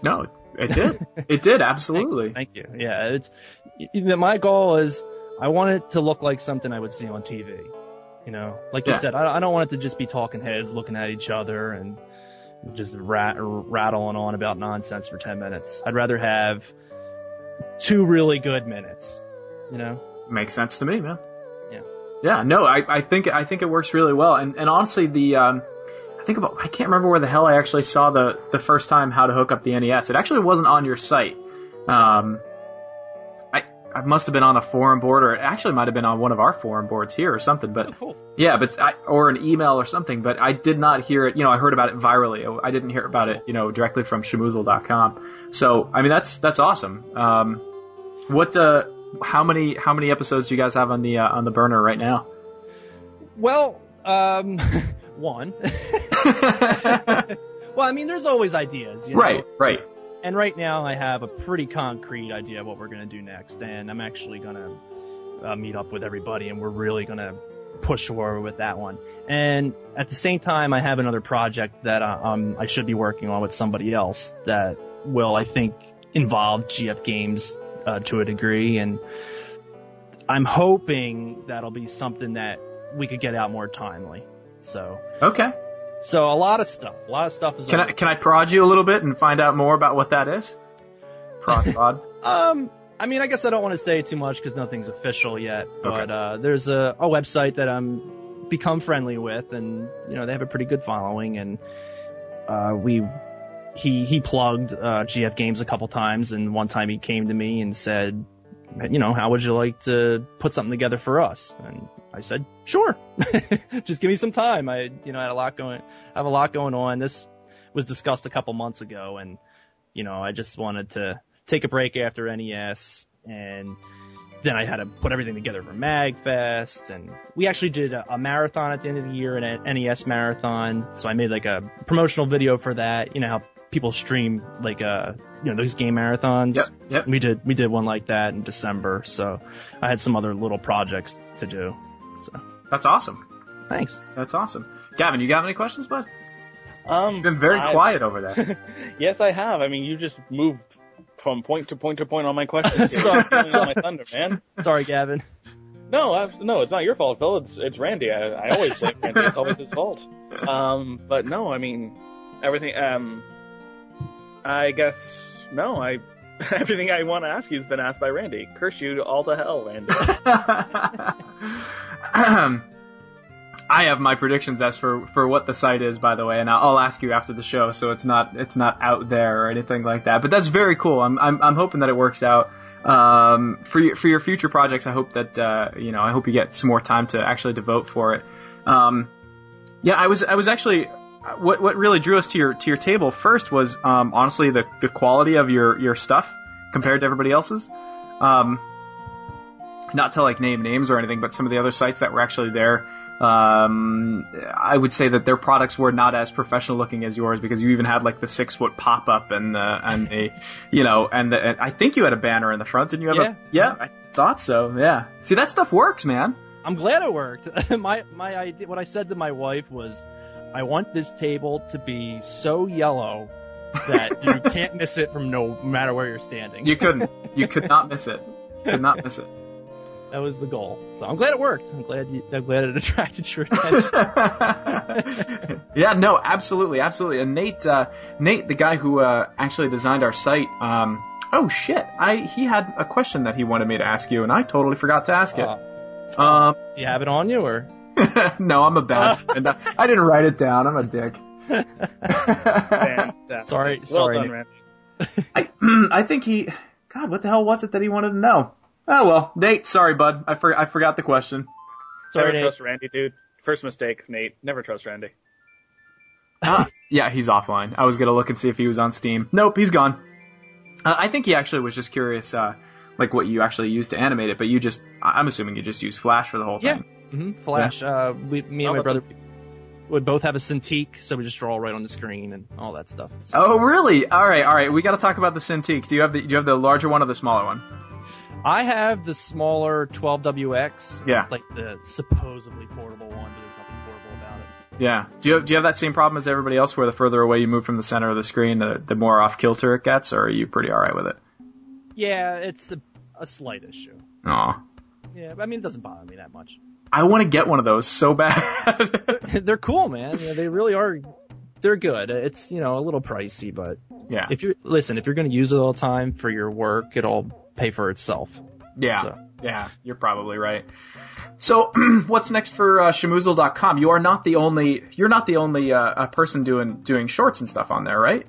No, it did. it did absolutely. Thank you. Yeah, it's my goal is I want it to look like something I would see on TV. You know, like you said, I, I don't want it to just be talking heads looking at each other and just rat, rattling on about nonsense for 10 minutes. I'd rather have two really good minutes. You know? Makes sense to me, man. Yeah. Yeah. No, I, I think I think it works really well. And and honestly, the um, I think about I can't remember where the hell I actually saw the the first time how to hook up the NES. It actually wasn't on your site. Um, I must have been on a forum board, or it actually might have been on one of our forum boards here or something. But Oh, cool. yeah, but I, or an email or something. But I did not hear it. You know, I heard about it virally. I didn't hear about it, you know, directly from Shamoozle.com. So I mean, that's that's awesome. Um, what uh, how many how many episodes do you guys have on the uh, on the burner right now? Well, um, one. well, I mean, there's always ideas, you know? Right, right. And right now, I have a pretty concrete idea of what we're gonna do next, and I'm actually gonna uh, meet up with everybody, and we're really gonna push forward with that one. And at the same time, I have another project that uh, um, I should be working on with somebody else that will, I think, involve GF Games uh, to a degree, and I'm hoping that'll be something that we could get out more timely. So, Okay. So a lot of stuff, a lot of stuff is. Can I can I prod you a little bit and find out more about what that is? Prod, prod. Um, I mean, I guess I don't want to say too much because nothing's official yet. But uh, there's a, a website that I'm become friendly with, and you know they have a pretty good following, and uh, we he he plugged uh, GF Games a couple times, and one time he came to me and said, you know, how would you like to put something together for us? And I said, sure, just give me some time. I you know had a lot going, I have a lot going on. This was discussed a couple months ago, and you know I just wanted to take a break after NES and then I had to put everything together for MagFest and we actually did a, a marathon at the end of the year, an NES marathon. So I made like a promotional video for that. You know how people stream like uh you know those game marathons. Yep, yep. We did we did one like that in December. So I had some other little projects to do. So That's awesome. thanks. That's awesome. Gavin, you got any questions, bud? Um, You've been very I- quiet over there. Yes, I have. I mean, you just moved from point to point to point on my questions. You're Sorry. stealing my thunder, man. Sorry, Gavin. No, I, no, it's not your fault, Phil. It's it's Randy. I, I always blame Randy. It's always his fault. Um, but no, I mean, everything. Um, I guess no. I everything I want to ask you has been asked by Randy. Curse you all to hell, Randy. I have my predictions as for, for what the site is, by the way, and I'll I'll ask you after the show, so it's not it's not out there or anything like that. But that's very cool. I'm I'm, I'm hoping that it works out. Um, for your for your future projects, I hope that uh, you know I hope you get some more time to actually devote for it. Um, yeah, I was I was actually what what really drew us to your to your table first was um, honestly the the quality of your your stuff compared to everybody else's. Um, not to like name names or anything, but some of the other sites that were actually there, um, I would say that their products were not as professional looking as yours because you even had like the six foot pop up and the and a, you know, and, the, and I think you had a banner in the front, didn't you have Yeah. a? Yeah, I thought so. Yeah. See, that stuff works, man. I'm glad it worked. my my idea, what I said to my wife was, I want this table to be so yellow that you can't miss it from no matter where you're standing. You couldn't. You could not miss it. Could not miss it. That was the goal. So I'm glad it worked. I'm glad you, I'm glad it attracted your attention. yeah, no, absolutely, absolutely. And Nate, uh, Nate, the guy who uh, actually designed our site, um, oh shit, I he had a question that he wanted me to ask you, and I totally forgot to ask it. Uh, Um, do you have it on you or? no, I'm a bad. and I I didn't write it down. I'm a dick. Sorry, well sorry, done, Randy. I, I think he. God, what the hell was it that he wanted to know? Oh well, Nate. Sorry, bud. I for, I forgot the question. Sorry, Never Nate. trust Randy, dude. First mistake, Nate. Never trust Randy. Ah, yeah, he's offline. I was gonna look and see if he was on Steam. Nope, he's gone. Uh, I think he actually was just curious, uh, like what you actually used to animate it. But you just, I- I'm assuming you just used Flash for the whole Yeah. thing. hmm Flash. Uh, we, me Oh, and my that's brother would both have a Cintiq, so we just draw right on the screen and all that stuff. So Oh, really? All right, all right. We got to talk about the Cintiq. Do you have the Do you have the larger one or the smaller one? I have the smaller 12WX. Yeah. It's like the supposedly portable one, but there's nothing portable about it. Yeah. Do you have, Do you have that same problem as everybody else, where the further away you move from the center of the screen, the, the more off kilter it gets, or are you pretty all right with it? Yeah, it's a, a slight issue. Aw. Yeah, but I mean, it doesn't bother me that much. I want to get one of those so bad. they're cool, man. Yeah, they really are. They're good. It's you know a little pricey, but yeah. if you listen, if you're going to use it all the time for your work, it'll pay for itself. Yeah. So. Yeah, you're probably right. So, what's next for uh, Shamoozle.com? You are not the only you're not the only uh, person doing doing shorts and stuff on there, right?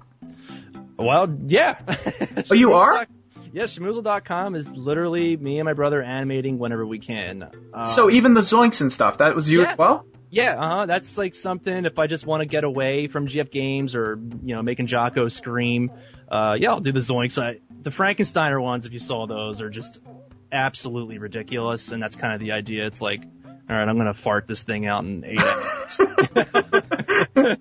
Well, yeah. Oh, you are? Yeah, Schmoozle.com is literally me and my brother animating whenever we can. Uh, so even the Zoinks and stuff, that was you Yeah. as well? yeah, uh huh. That's like something if I just want to get away from GF games or you know making Jocko scream. Uh, yeah, I'll do the Zoinks. I, the Frankensteiner ones, if you saw those, are just absolutely ridiculous, and that's kind of the idea. It's like, all right, I'm gonna fart this thing out in eight hours.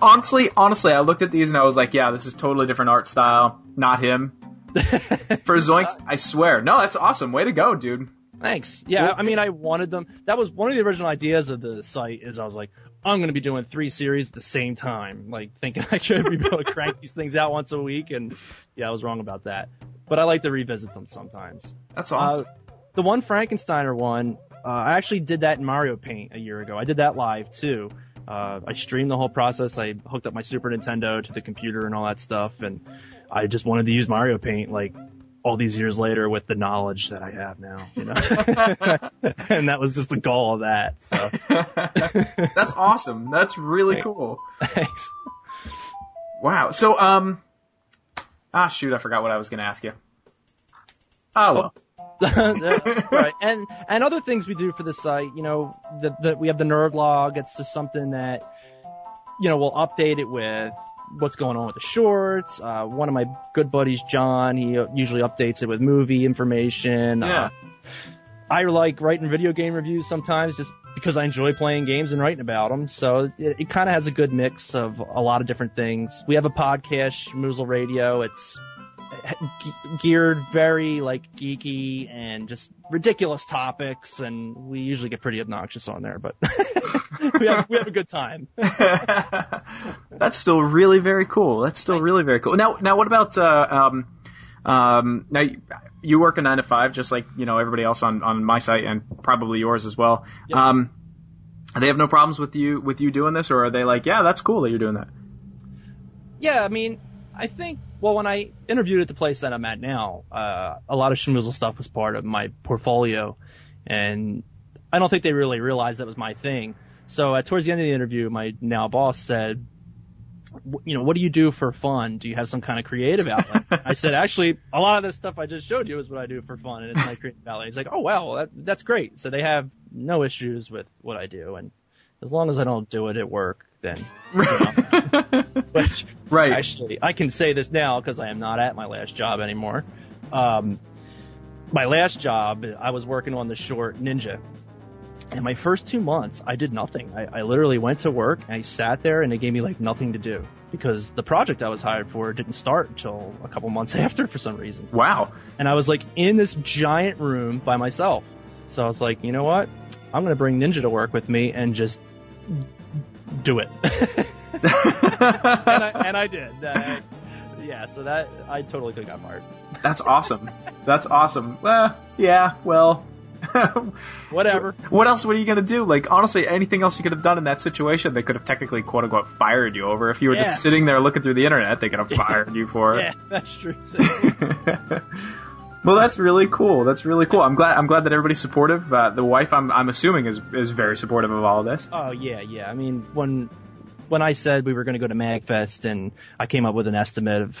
honestly, honestly, I looked at these and I was like, yeah, this is totally different art style. Not him. For Zoinks, I swear. No, that's awesome. Way to go, dude. Thanks. Yeah, I mean, I wanted them. That was one of the original ideas of the site. Is I was like, I'm going to be doing three series at the same time, like thinking I should be able to crank these things out once a week, and yeah, I was wrong about that. But I like to revisit them sometimes. That's awesome. Uh, the one Frankensteiner one, uh, I actually did that in Mario Paint a year ago. I did that live too. Uh, I streamed the whole process. I hooked up my Super Nintendo to the computer and all that stuff, and I just wanted to use Mario Paint like all these years later with the knowledge that I have now, you know. and that was just the goal of that. So that's awesome. That's really Thanks. cool. thanks. Wow. So, um, ah, shoot, I forgot what I was going to ask you. Oh, well. right, and and other things we do for the site. You know, that the we have the nerd log. It's just something that you know we'll update it with what's going on with the shorts. Uh, one of my good buddies, John, he uh, usually updates it with movie information. Yeah. Uh, I like writing video game reviews sometimes just because I enjoy playing games and writing about them. So it, it kind of has a good mix of a lot of different things. We have a podcast, Moozle Radio. It's geared very like geeky and just ridiculous topics, and we usually get pretty obnoxious on there, but we have we have a good time. That's still really very cool. That's still really very cool. Now, now, what about uh, um, um, now? You, you work a nine to five, just like you know everybody else on on my site, and probably yours as well. Yep. Um, they have no problems with you with you doing this, or are they like, yeah, that's cool that you're doing that? Yeah, I mean, I think well when I interviewed at the place that I'm at now, uh, a lot of schmoozle stuff was part of my portfolio, and I don't think they really realized that was my thing. So uh, towards the end of the interview, my now boss said, you know, what do you do for fun? Do you have some kind of creative outlet? I said, actually, a lot of this stuff I just showed you is what I do for fun, and it's my creative outlet. He's like, oh well, that, that's great. So they have no issues with what I do, and as long as I don't do it at work, then you know, which right. Actually, I can say this now because I am not at my last job anymore. Um, my last job, I was working on the short Ninja. And my first two months, I did nothing. I, I literally went to work and I sat there and they gave me like nothing to do because the project I was hired for didn't start until a couple months after for some reason. wow. And I was like in this giant room by myself. So I was like, you know what? I'm going to bring Ninja to work with me and just do it. and, I, and I did. Uh, yeah, so that I totally could have got fired. That's awesome. That's awesome. Uh, yeah. Well. Whatever. What else were you gonna do? Like honestly, anything else you could have done in that situation, they could have technically quote unquote fired you over. If you were Yeah. just sitting there looking through the internet, they could have fired you for it. Yeah, that's true. well, that's really cool. That's really cool. I'm glad. I'm glad that everybody's supportive. Uh, the wife, I'm, I'm assuming, is is very supportive of all of this. oh yeah, yeah. I mean, when when I said we were going to go to Magfest and I came up with an estimate of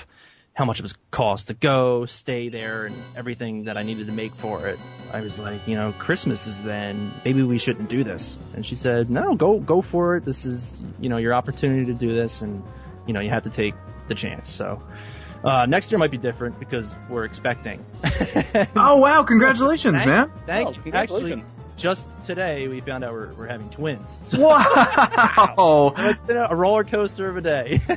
how much it was cost to go, stay there, and everything that I needed to make for it, I was like, you know, Christmas is then. Maybe we shouldn't do this. And she said, no, go go for it. This is you know your opportunity to do this, and you know you have to take the chance. So. Uh, next year might be different because we're expecting. Oh wow! Congratulations, Thank- man. Thank Oh, you. Actually, congratulations. Just today we found out we're, we're having twins. So Wow! it's been a roller coaster of a day.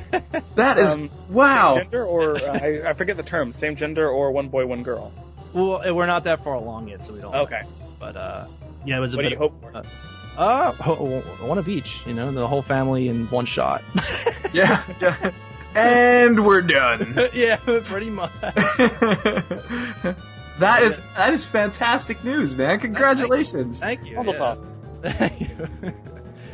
That is Um, wow. Same gender or uh, I, I forget the term. Same gender or one boy, one girl. well, eh, we're not that far along yet, so we don't. know. Okay. But uh, yeah, it was a What do bit. you hope for? Uh, ho- one of each. You know, the whole family in one shot. Yeah, yeah. And we're done. yeah, pretty much. That is that is fantastic news, man. Congratulations. Thank you. Mazel yeah. Thank you.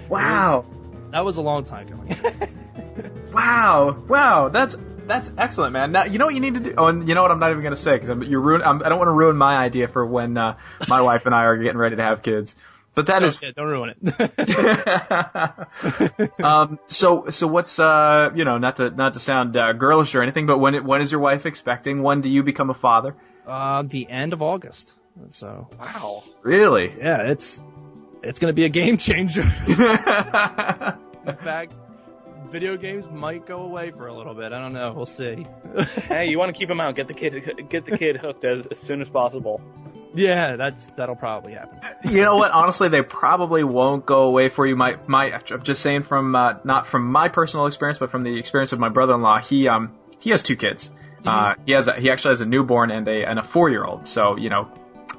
Wow. That was a long time coming. Wow. Wow. That's that's excellent, man. Now you know what you need to do. Oh, and you know what? I'm not even gonna say because I'm you ruin. I'm, I don't want to ruin my idea for when uh, my wife and I are getting ready to have kids. but that is Yeah, don't ruin it. um, so so what's uh you know not to not to sound uh, girlish or anything, but when it, when is your wife expecting? When do you become a father? Uh, the end of August. So Wow. Really? yeah, it's it's gonna be a game changer. In fact, video games might go away for a little bit. I don't know. We'll see. Hey, you want to keep him out? Get the kid, get the kid hooked as, as soon as possible. yeah, that's that'll probably happen. you know what? Honestly, they probably won't go away for you. My my I'm just saying from uh, not from my personal experience, but from the experience of my brother-in-law. He um he has two kids. Uh, he has a, he actually has a newborn and a and a four year old. So you know,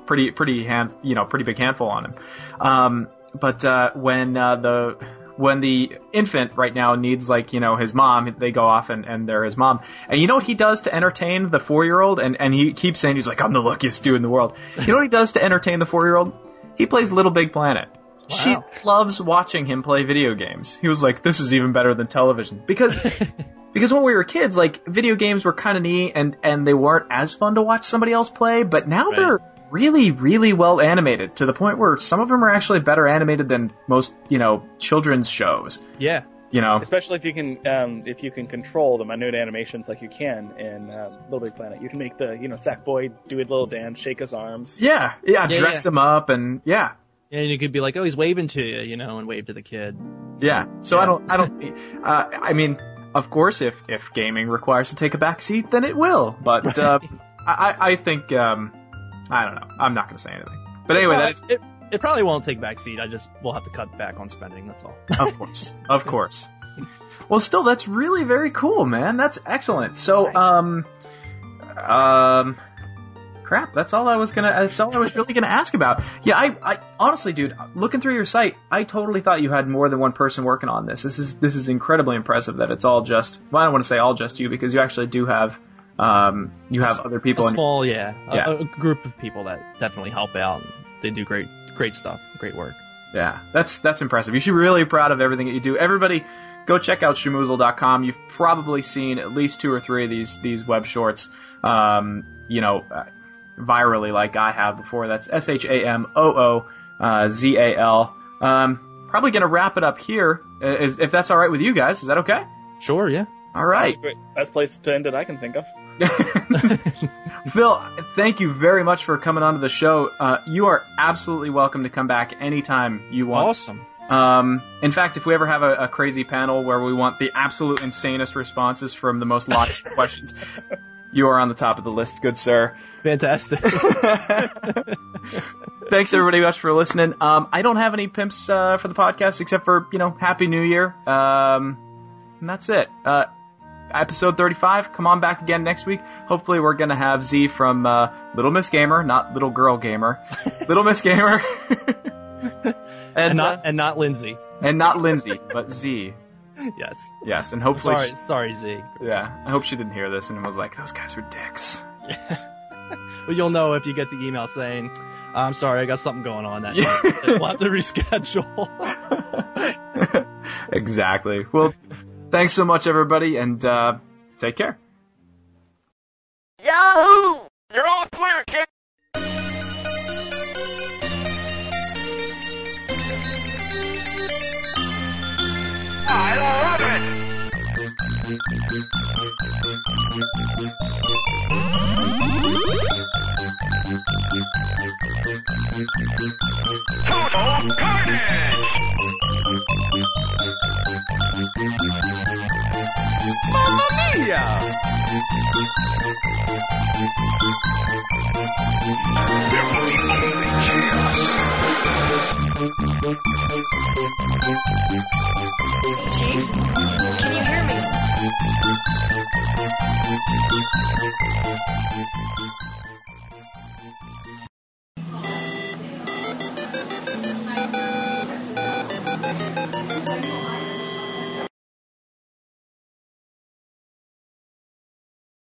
pretty pretty hand you know pretty big handful on him. Um, but uh, when uh, the when the infant right now needs like you know his mom, they go off and, and they're his mom. And you know what he does to entertain the four year old? And and he keeps saying he's like I'm the luckiest dude in the world. You know what he does to entertain the four year old? He plays Little Big Planet. She loves watching him play video games. He was like, "This is even better than television," because because when we were kids, like video games were kind of neat and and they weren't as fun to watch somebody else play. But now Right. they're really really well animated to the point where some of them are actually better animated than most you know children's shows. Yeah, You know, Especially if you can, um, if you can control the minute animations like you can in um, Little Big Planet. You can make the, you know, Sackboy do a little dance, shake his arms. yeah, yeah, Yeah, dress yeah. him up and yeah. And you could be like, oh, he's waving to you, you know, and wave to the kid. Yeah. So Yeah. I don't, I don't, uh, I mean, of course, if, if gaming requires to take a back seat, then it will. But, uh, I, I think, um, I don't know. I'm not going to say anything. But anyway, Well, that's, it, it probably won't take back seat. I just we'll have to cut back on spending. That's all. of course, of course. Well, still, that's really very cool, man. That's excellent. So, um, um, crap. That's all I was gonna. That's all I was really gonna ask about. Yeah, I, I honestly, dude, looking through your site, I totally thought you had more than one person working on this. This is this is incredibly impressive that it's all just. Well, I don't want to say all just you because you actually do have, um, you have other people. a in small, yeah, a, Yeah. a group of people that definitely help out. They do great, great stuff, great work. Yeah, that's that's impressive. You should be really proud of everything that you do. Everybody, go check out Shmoozle.com. You've probably seen at least two or three of these these web shorts, um, you know, virally like I have before. That's S H A M O O uh, Z A L. Um, probably gonna wrap it up here, uh, if that's all right with you guys. Is that okay? Sure, yeah. All right. Best place to end it I can think of. Phil, thank you very much for coming onto the show. Uh, you are absolutely welcome to come back anytime you want. Awesome. Um, in fact, if we ever have a, a crazy panel where we want the absolute insanest responses from the most logical questions, you are on the top of the list, good sir. Fantastic. Thanks everybody much for listening. Um, I don't have any pimps uh, for the podcast except for you know Happy New Year. Um, and that's it. Uh, episode 35. Come on back again next week. Hopefully we're gonna have Z from uh, Little Miss Gamer, not Little Girl Gamer. Little Miss Gamer. and, and uh, not and not Lindsay. and not Lindsay, but Z. yes. Yes, and hopefully. Sorry, she, sorry, Z. Yeah, I hope she didn't hear this and was like, "Those guys were dicks." Yeah. well, you'll know if you get the email saying, "I'm sorry, I got something going on that night. we'll have to reschedule." exactly. Well, thanks so much, everybody, and uh, take care. Yahoo! You're all clear. Total carnage! Mamma mia! Only. Chief, can you hear me? Thank you.